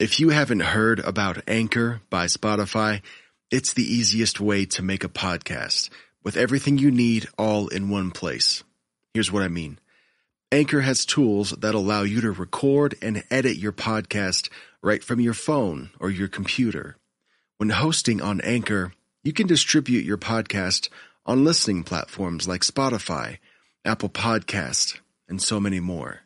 If you haven't heard about Anchor by Spotify, it's the easiest way to make a podcast with everything you need all in one place. Here's what I mean. Anchor has tools that allow you to record and edit your podcast right from your phone or your computer. When hosting on Anchor, you can distribute your podcast on listening platforms like Spotify, Apple Podcast, and so many more.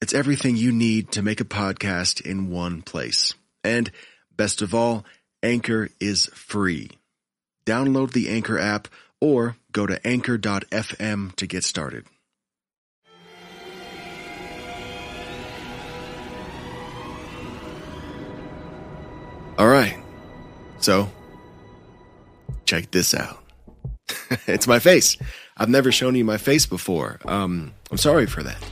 It's everything you need to make a podcast in one place. And best of all, Anchor is free. Download the Anchor app or go to anchor.fm to get started. All right. So, check this out. it's my face. I've never shown you my face before. Um, I'm sorry for that.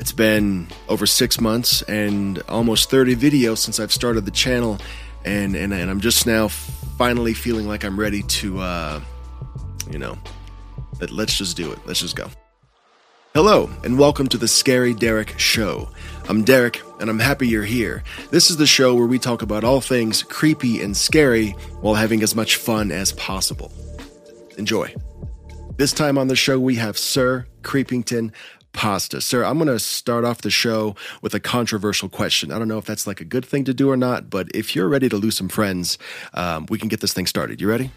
It's been over six months and almost 30 videos since I've started the channel, and, and, and I'm just now finally feeling like I'm ready to, uh, you know, let, let's just do it. Let's just go. Hello, and welcome to the Scary Darek Show. I'm Darek, and I'm happy you're here. This is the show where we talk about all things creepy and scary while having as much fun as possible. Enjoy. This time on the show, we have Sir Creepington Pasta. Sir, I'm going to start off the show with a controversial question. I don't know if that's like a good thing to do or not, but if you're ready to lose some friends, um, we can get this thing started. You ready?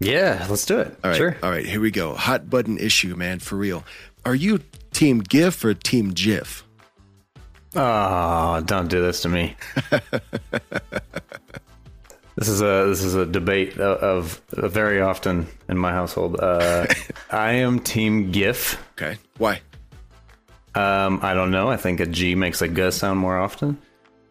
Yeah, let's do it. All right. Sure. All right. Here we go. Hot button issue, man. For real. Are you Team GIF or Team GIF? Oh, don't do this to me. this is a this is a debate of, of very often in my household. Uh, I am Team GIF. Okay. Why? Um, I don't know. I think a G makes a G sound more often.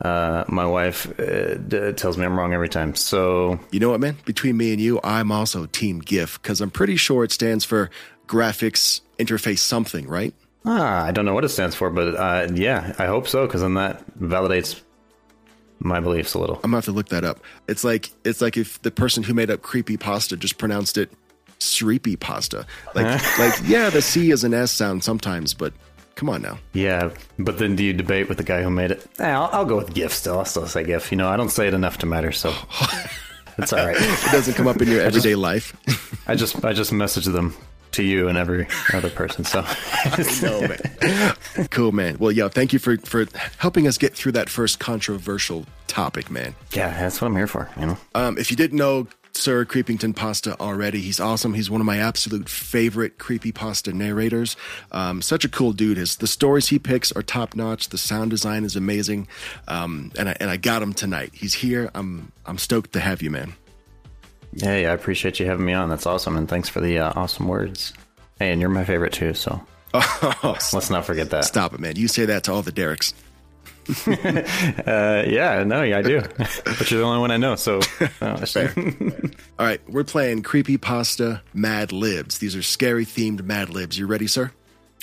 Uh, my wife uh, d- tells me I'm wrong every time. So You know what, man? Between me and you, I'm also Team GIF because I'm pretty sure it stands for graphics interface something, right? ah, I don't know what it stands for, but uh, yeah, I hope so because then that validates my beliefs a little. I'm gonna have to look that up. It's like it's like if the person who made up creepy pasta just pronounced it sreepy pasta. Like like yeah, the C is an S sound sometimes, but come on now. Yeah, but then do you debate with the guy who made it? Eh, I'll, I'll go with GIF still. I'll still say GIF. You know, I don't say it enough to matter, so it's all right. It doesn't come up in your everyday life. I just I just message them to you and every other person. So no, man. Cool, man. Well, yeah, thank you for for helping us get through that first controversial topic, man. yeah, that's what I'm here for. You know. Um, if you didn't know Sir Creepington Pasta already, he's awesome. He's one of my absolute favorite creepy pasta narrators. Um, such a cool dude. His the stories he picks are top notch. The sound design is amazing. Um, and I and I got him tonight. He's here. I'm I'm stoked to have you, man. Hey, I appreciate you having me on. That's awesome, and thanks for the uh, awesome words. Hey, and you're my favorite too. So Oh, let's not forget that. stop it, man. You say that to all the Dareks. Uh, yeah, no, yeah, I do. but you're the only one I know. So uh, All right, we're playing creepy pasta Mad Libs. These are scary themed Mad Libs. You ready, sir?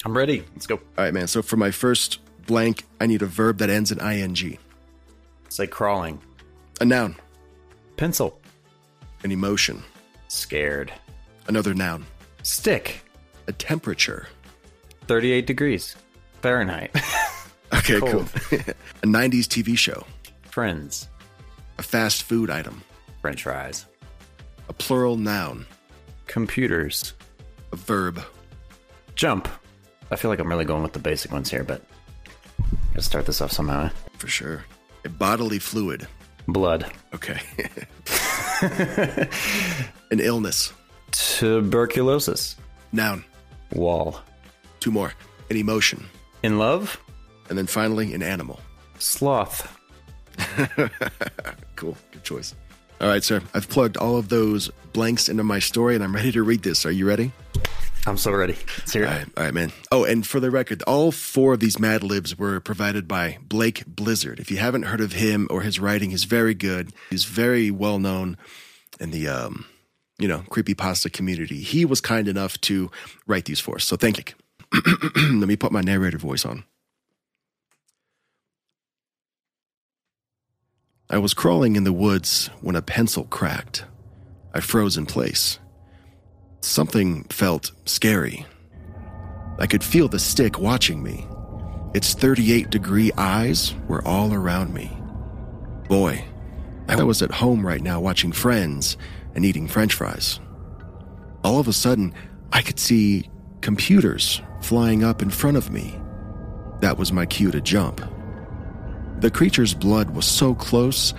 I'm ready. Let's go. All right, man. So for my first blank, I need a verb that ends in ing. It's like crawling. A noun, Pencil. an emotion, Scared. another noun, Stick. a temperature. 38 degrees. Fahrenheit. Okay, cool. a 90s TV show, Friends. a fast food item, French fries. a plural noun, Computers. a verb, Jump. I feel like I'm really going with the basic ones here, but gotta start this off somehow. eh? for sure, a bodily fluid. Blood. Okay. an illness, Tuberculosis. noun, Wall. two more, an emotion, In love. And then finally, an animal. Sloth. Cool. Good choice. All right, sir. I've plugged all of those blanks into my story and I'm ready to read this. Are you ready? I'm so ready. Let's. All right, all right, man. Oh, and for the record, all four of these Mad Libs were provided by Blake Blizzard. If you haven't heard of him or his writing, he's very good. He's very well known in the um, you know, creepypasta community. He was kind enough to write these for us. So thank you. Let me put my narrator voice on. I was crawling in the woods when a pencil cracked. I froze in place. Something felt scary. I could feel the stick watching me. Its 38 degree eyes were all around me. Boy, I was at home right now watching Friends and eating french fries. All of a sudden, I could see computers flying up in front of me. That was my cue to jump. The creature's blood was so close,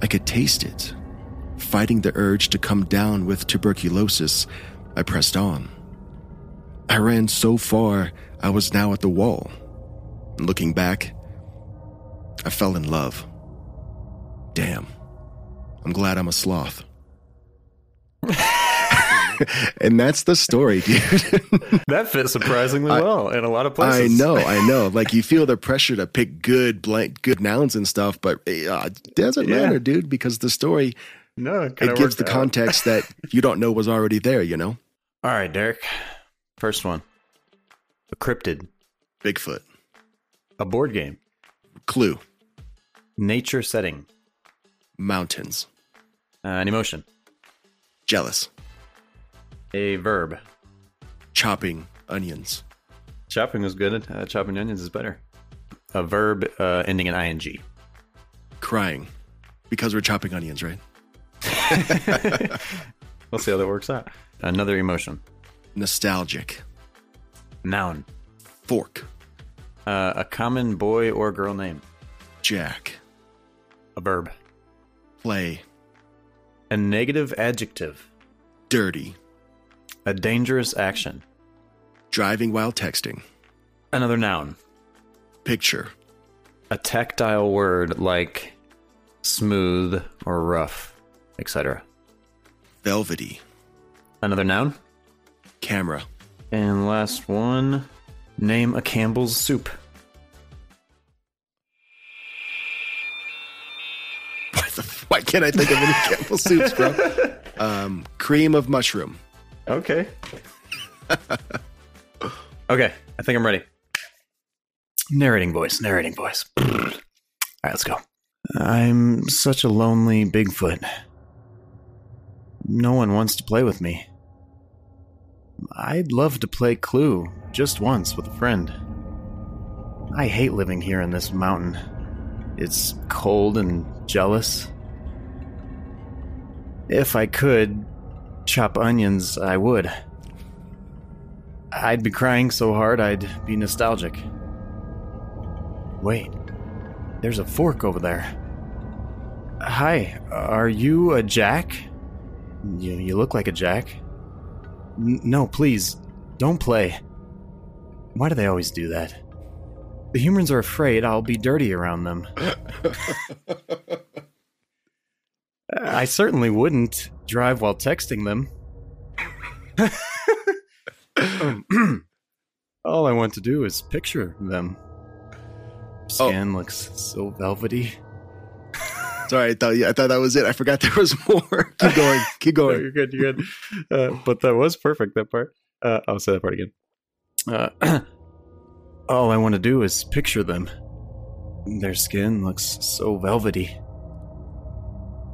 I could taste it. Fighting the urge to come down with tuberculosis, I pressed on. I ran so far, I was now at the wall. Looking back, I fell in love. Damn. I'm glad I'm a sloth. and that's the story, dude. that fits surprisingly I, well in a lot of places. I know, I know. Like you feel the pressure to pick good blank good nouns and stuff, but uh, it doesn't yeah. matter, dude, because the story no, it, it gives the out. context that you don't know was already there, you know? All right, Darek. First one. A cryptid. Bigfoot. A board game. Clue. Nature setting. Mountains. Uh, an emotion. Jealous. A verb. Chopping onions. Chopping is good. Uh, chopping onions is better. A verb uh, ending in ing. Crying. Because we're chopping onions, right? we'll see how that works out. Another emotion. Nostalgic. Noun. Fork. Uh, a common boy or girl name. Jack. A verb. Play. A negative adjective. Dirty. A dangerous action. Driving while texting. Another noun. Picture. A tactile word like smooth or rough, etc. Velvety. Another noun. Camera. And last one. Name a Campbell's soup. Why can't I think of any Campbell's soups, bro? Um, cream of mushroom. Okay. okay, I think I'm ready. Narrating voice, narrating voice. All right, let's go. I'm such a lonely Bigfoot. No one wants to play with me. I'd love to play Clue just once with a friend. I hate living here in this mountain. It's cold and jealous. If I could chop onions, I would. I'd be crying so hard I'd be nostalgic. Wait, there's a fork over there. Hi, are you a Jack? You, you look like a Jack. N- no, please, don't play. Why do they always do that? The humans are afraid I'll be dirty around them. I certainly wouldn't drive while texting them. All I want to do is picture them. Skin oh. looks so velvety. Sorry, I thought yeah, I thought that was it. I forgot there was more. keep going. Keep going. no, you're good. You're good. Uh, but that was perfect. That part. Uh, I'll say that part again. Uh, all I want to do is picture them. Their skin looks so velvety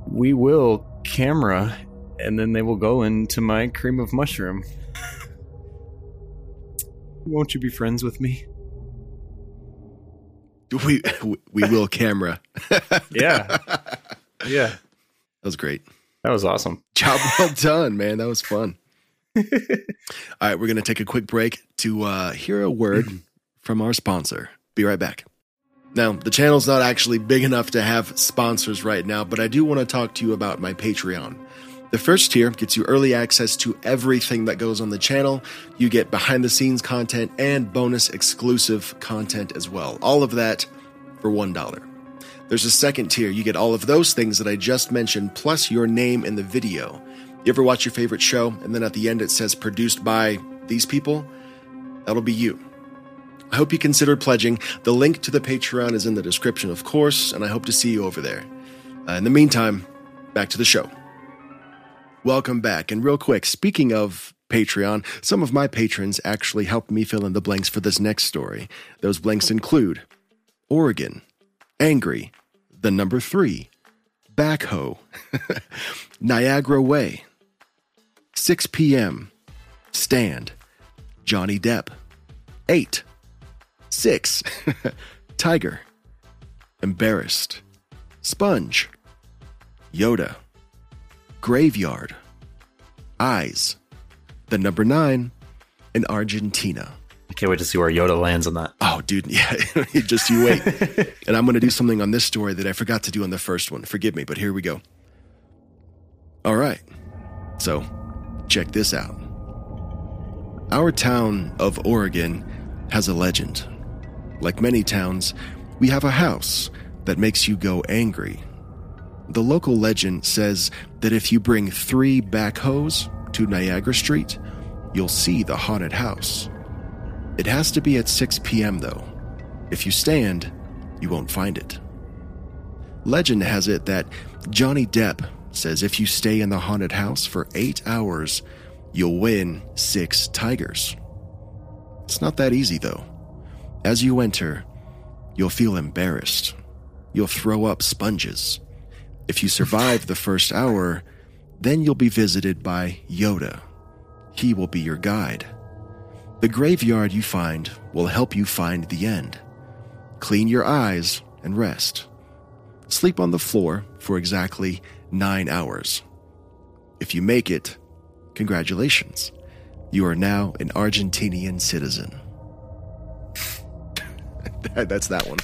we will camera and then they will go into my cream of mushroom. Won't you be friends with me? We we will camera. yeah. Yeah. That was great. That was awesome. Job well done, man. That was fun. All right, we're going to take a quick break to uh, hear a word from our sponsor. Be right back. Now, the channel's not actually big enough to have sponsors right now, but I do want to talk to you about my Patreon. The first tier gets you early access to everything that goes on the channel. You get behind the scenes content and bonus exclusive content as well. All of that for $1. There's a second tier. You get all of those things that I just mentioned, plus your name in the video. You ever watch your favorite show and then at the end it says produced by these people, that'll be you. I hope you consider pledging. The link to the Patreon is in the description, of course, and I hope to see you over there. Uh, in the meantime, back to the show. Welcome back. And real quick, speaking of Patreon, some of my patrons actually helped me fill in the blanks for this next story. Those blanks include Oregon, Angry, The Number Three, Backhoe, Niagara Way, 6 p.m., Stand, Johnny Depp, 8, 6, Tiger, Embarrassed, Sponge, Yoda, Graveyard, Eyes, the number 9, in Argentina. I can't wait to see where Yoda lands on that. Oh, dude, yeah, just you wait. and I'm going to do something on this story that I forgot to do on the first one. Forgive me, but here we go. All right. So, check this out. Our town of Oregon has a legend. Like many towns, we have a house that makes you go angry. The local legend says that if you bring three backhoes to Niagara Street, you'll see the haunted house. It has to be at 6 p.m., though. If you stand, you won't find it. Legend has it that Johnny Depp says if you stay in the haunted house for eight hours, you'll win six tigers. It's not that easy, though. As you enter, you'll feel embarrassed. You'll throw up sponges. If you survive the first hour, then you'll be visited by Yoda. He will be your guide. The graveyard you find will help you find the end. Clean your eyes and rest. Sleep on the floor for exactly nine hours. If you make it, congratulations. You are now an Argentinian citizen. That's that one.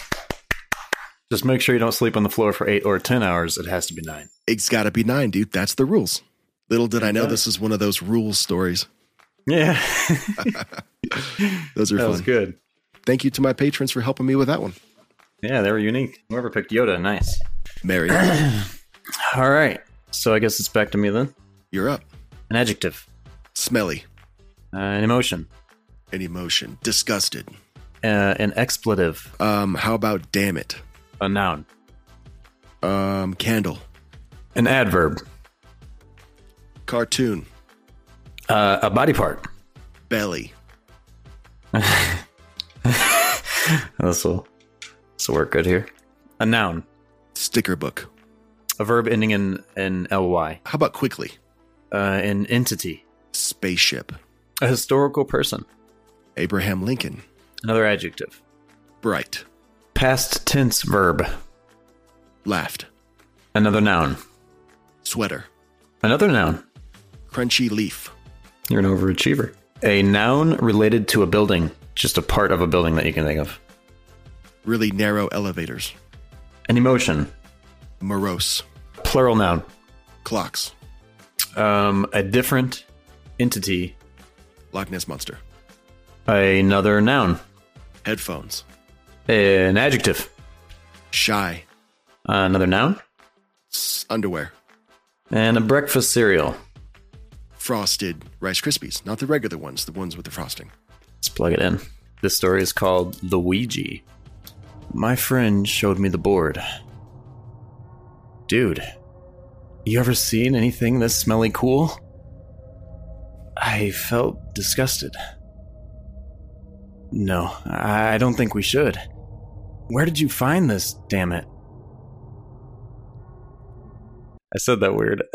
Just make sure you don't sleep on the floor for eight or 10 hours. It has to be nine. It's got to be nine, dude. That's the rules. Little did I know this is one of those rules stories. Yeah. Those are that fun. was good. Thank you to my patrons for helping me with that one. Yeah, they were unique. Whoever picked Yoda, nice. Mary, All right. So I guess it's back to me then. you're up. An adjective, Smelly, uh, an emotion, an emotion, disgusted. Uh, an expletive, Um, how about damn it? a noun, Um, candle, an adverb, cartoon, uh, a body part. belly, This will this will work good here. A noun, sticker book. a verb ending in in ly, How about quickly? uh, an entity, Spaceship, a historical person. Abraham Lincoln, Another adjective, bright, past tense verb. laughed, Another noun, sweater, another noun. crunchy leaf, You're an overachiever. A noun related to a building, just a part of a building that you can think of. really narrow elevators, An emotion, morose, plural noun. clocks, Um, a different entity, Loch Ness monster, another noun. Headphones, An adjective, shy, uh, another noun. s- underwear, And a breakfast cereal. frosted Rice Krispies, not the regular ones, the ones with the frosting. Let's plug it in. This story is called The Ouija. My friend showed me the board. Dude, you ever seen anything this smelly cool? I felt disgusted. No, I don't think we should. Where did you find this, damn it? I said that weird.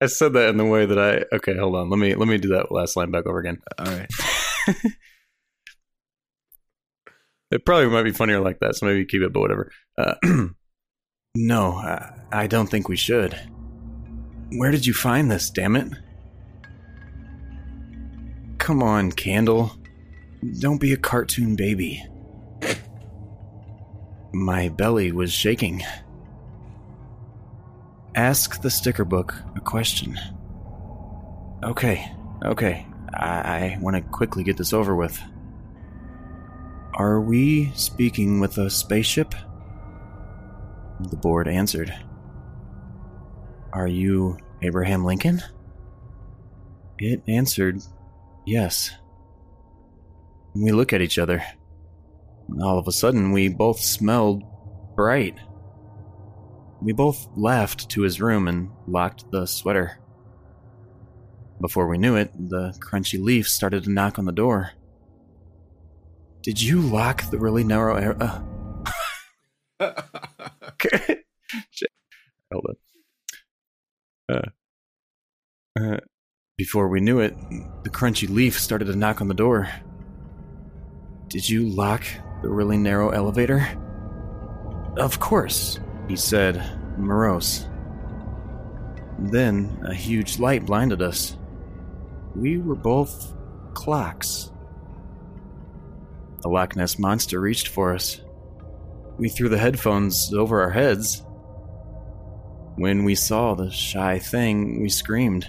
I said that in the way that I Okay, hold on. Let me let me do that last line back over again. All right. It probably might be funnier like that, so maybe keep it, but whatever. Uh, no, I, I don't think we should. Where did you find this, damn it? Come on, Candle. Don't be a cartoon baby. My belly was shaking. Ask the sticker book a question. Okay, okay. I, I want to quickly get this over with. Are we speaking with a spaceship? The board answered. Are you Abraham Lincoln? It answered, Yes. We look at each other. All of a sudden, we both smelled bright. We both laughed to his room and locked the sweater. Before we knew it, the crunchy leaf started to knock on the door. Did you lock the really narrow area? Uh, Hold on. Uh, uh, before we knew it, the crunchy leaf started to knock on the door. Did you lock the really narrow elevator? Of course, he said, morose. Then a huge light blinded us. We were both clocks. The Loch Ness monster reached for us. We threw the headphones over our heads. When we saw the shy thing, we screamed.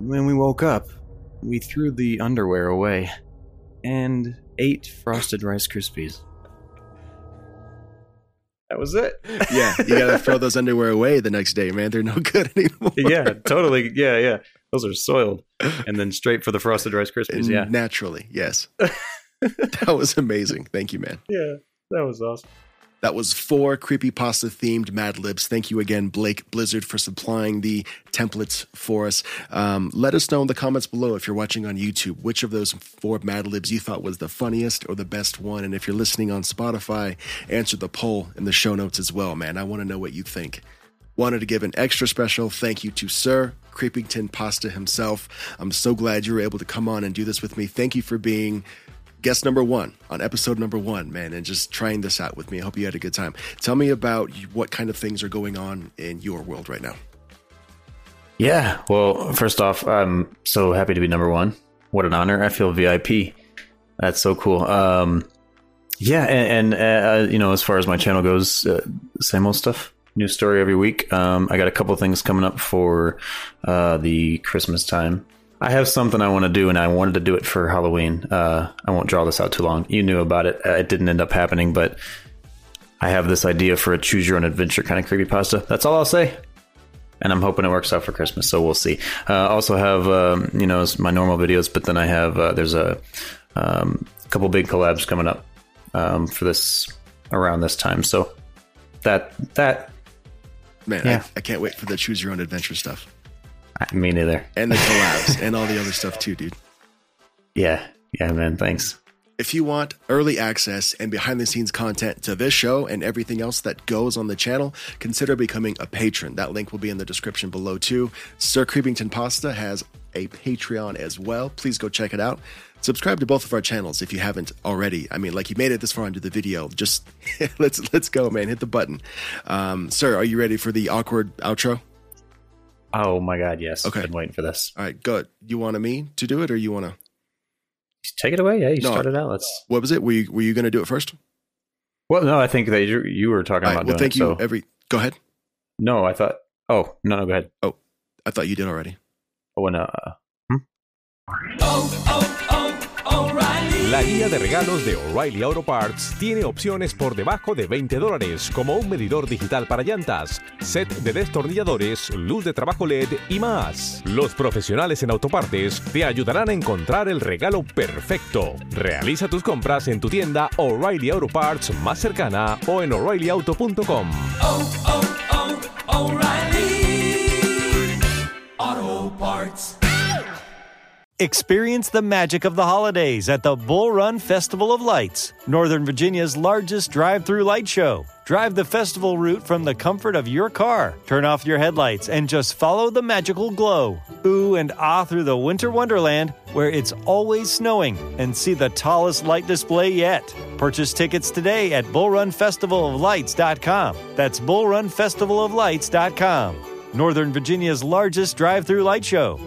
When we woke up, we threw the underwear away and eight frosted Rice Krispies. That was it. yeah, you gotta throw those underwear away the next day, man. They're no good anymore. yeah, totally. Yeah, yeah. Those are soiled. And then straight for the frosted Rice Krispies. Yeah. Naturally, yes. that was amazing. Thank you, man. Yeah, that was awesome. That was four creepypasta themed Mad Libs. Thank you again, Blake Blizzard, for supplying the templates for us. Um, let us know in the comments below if you're watching on YouTube which of those four Mad Libs you thought was the funniest or the best one. And if you're listening on Spotify, answer the poll in the show notes as well, man. I want to know what you think. Wanted to give an extra special thank you to Sir Creepington Pasta himself. I'm so glad you were able to come on and do this with me. Thank you for being guest number one on episode number one, man, and just trying this out with me. I hope you had a good time. Tell me about what kind of things are going on in your world right now. Yeah, well, first off, I'm so happy to be number one. What an honor! I feel VIP. That's so cool. Um, yeah, and, and uh, you know, as far as my channel goes, uh, same old stuff. New story every week. Um, I got a couple things coming up for uh, the Christmas time. I have something I want to do, and I wanted to do it for Halloween. Uh, I won't draw this out too long. You knew about it. Uh, it didn't end up happening, but I have this idea for a choose your own adventure kind of creepy pasta. That's all I'll say. And I'm hoping it works out for Christmas, so we'll see. Uh, also have um, you know my normal videos, but then I have uh, there's a um, couple big collabs coming up um, for this around this time. So that that man, yeah. I, I can't wait for the choose your own adventure stuff. Me neither. And the collabs and all the other stuff too, dude. Yeah. Yeah, man. Thanks. If you want early access and behind the scenes content to this show and everything else that goes on the channel, consider becoming a patron. That link will be in the description below too. Sir Creepington Pasta has a Patreon as well. Please go check it out. Subscribe to both of our channels if you haven't already. I mean, like you made it this far into the video. Just let's let's go, man. Hit the button. Um, sir, are you ready for the awkward outro? Oh my god, yes. Okay. I've Been waiting for this. All right, good. You want me to do it, or you want to take it away? Yeah, you No. started out. Let's. What was it? Were you were you going to do it first? Well, no, I think that you, you were talking All right. about Well, doing thank it. you. So Every go ahead. no, I thought. Oh no, no, go ahead. Oh, I thought you did already. Oh, and uh, La guía de regalos de O'Reilly Auto Parts tiene opciones por debajo de 20 dólares, como un medidor digital para llantas, set de destornilladores, luz de trabajo LED y más. Los profesionales en autopartes te ayudarán a encontrar el regalo perfecto. Realiza tus compras en tu tienda O'Reilly Auto Parts más cercana o en o'ReillyAuto.com. Experience the magic of the holidays at the Bull Run Festival of Lights, Northern Virginia's largest drive through light show. Drive the festival route from the comfort of your car. Turn off your headlights and just follow the magical glow. Ooh and ah through the winter wonderland where it's always snowing and see the tallest light display yet. Purchase tickets today at bullrunfestivaloflights.com. That's bullrunfestivaloflights.com. Northern Virginia's largest drive through light show.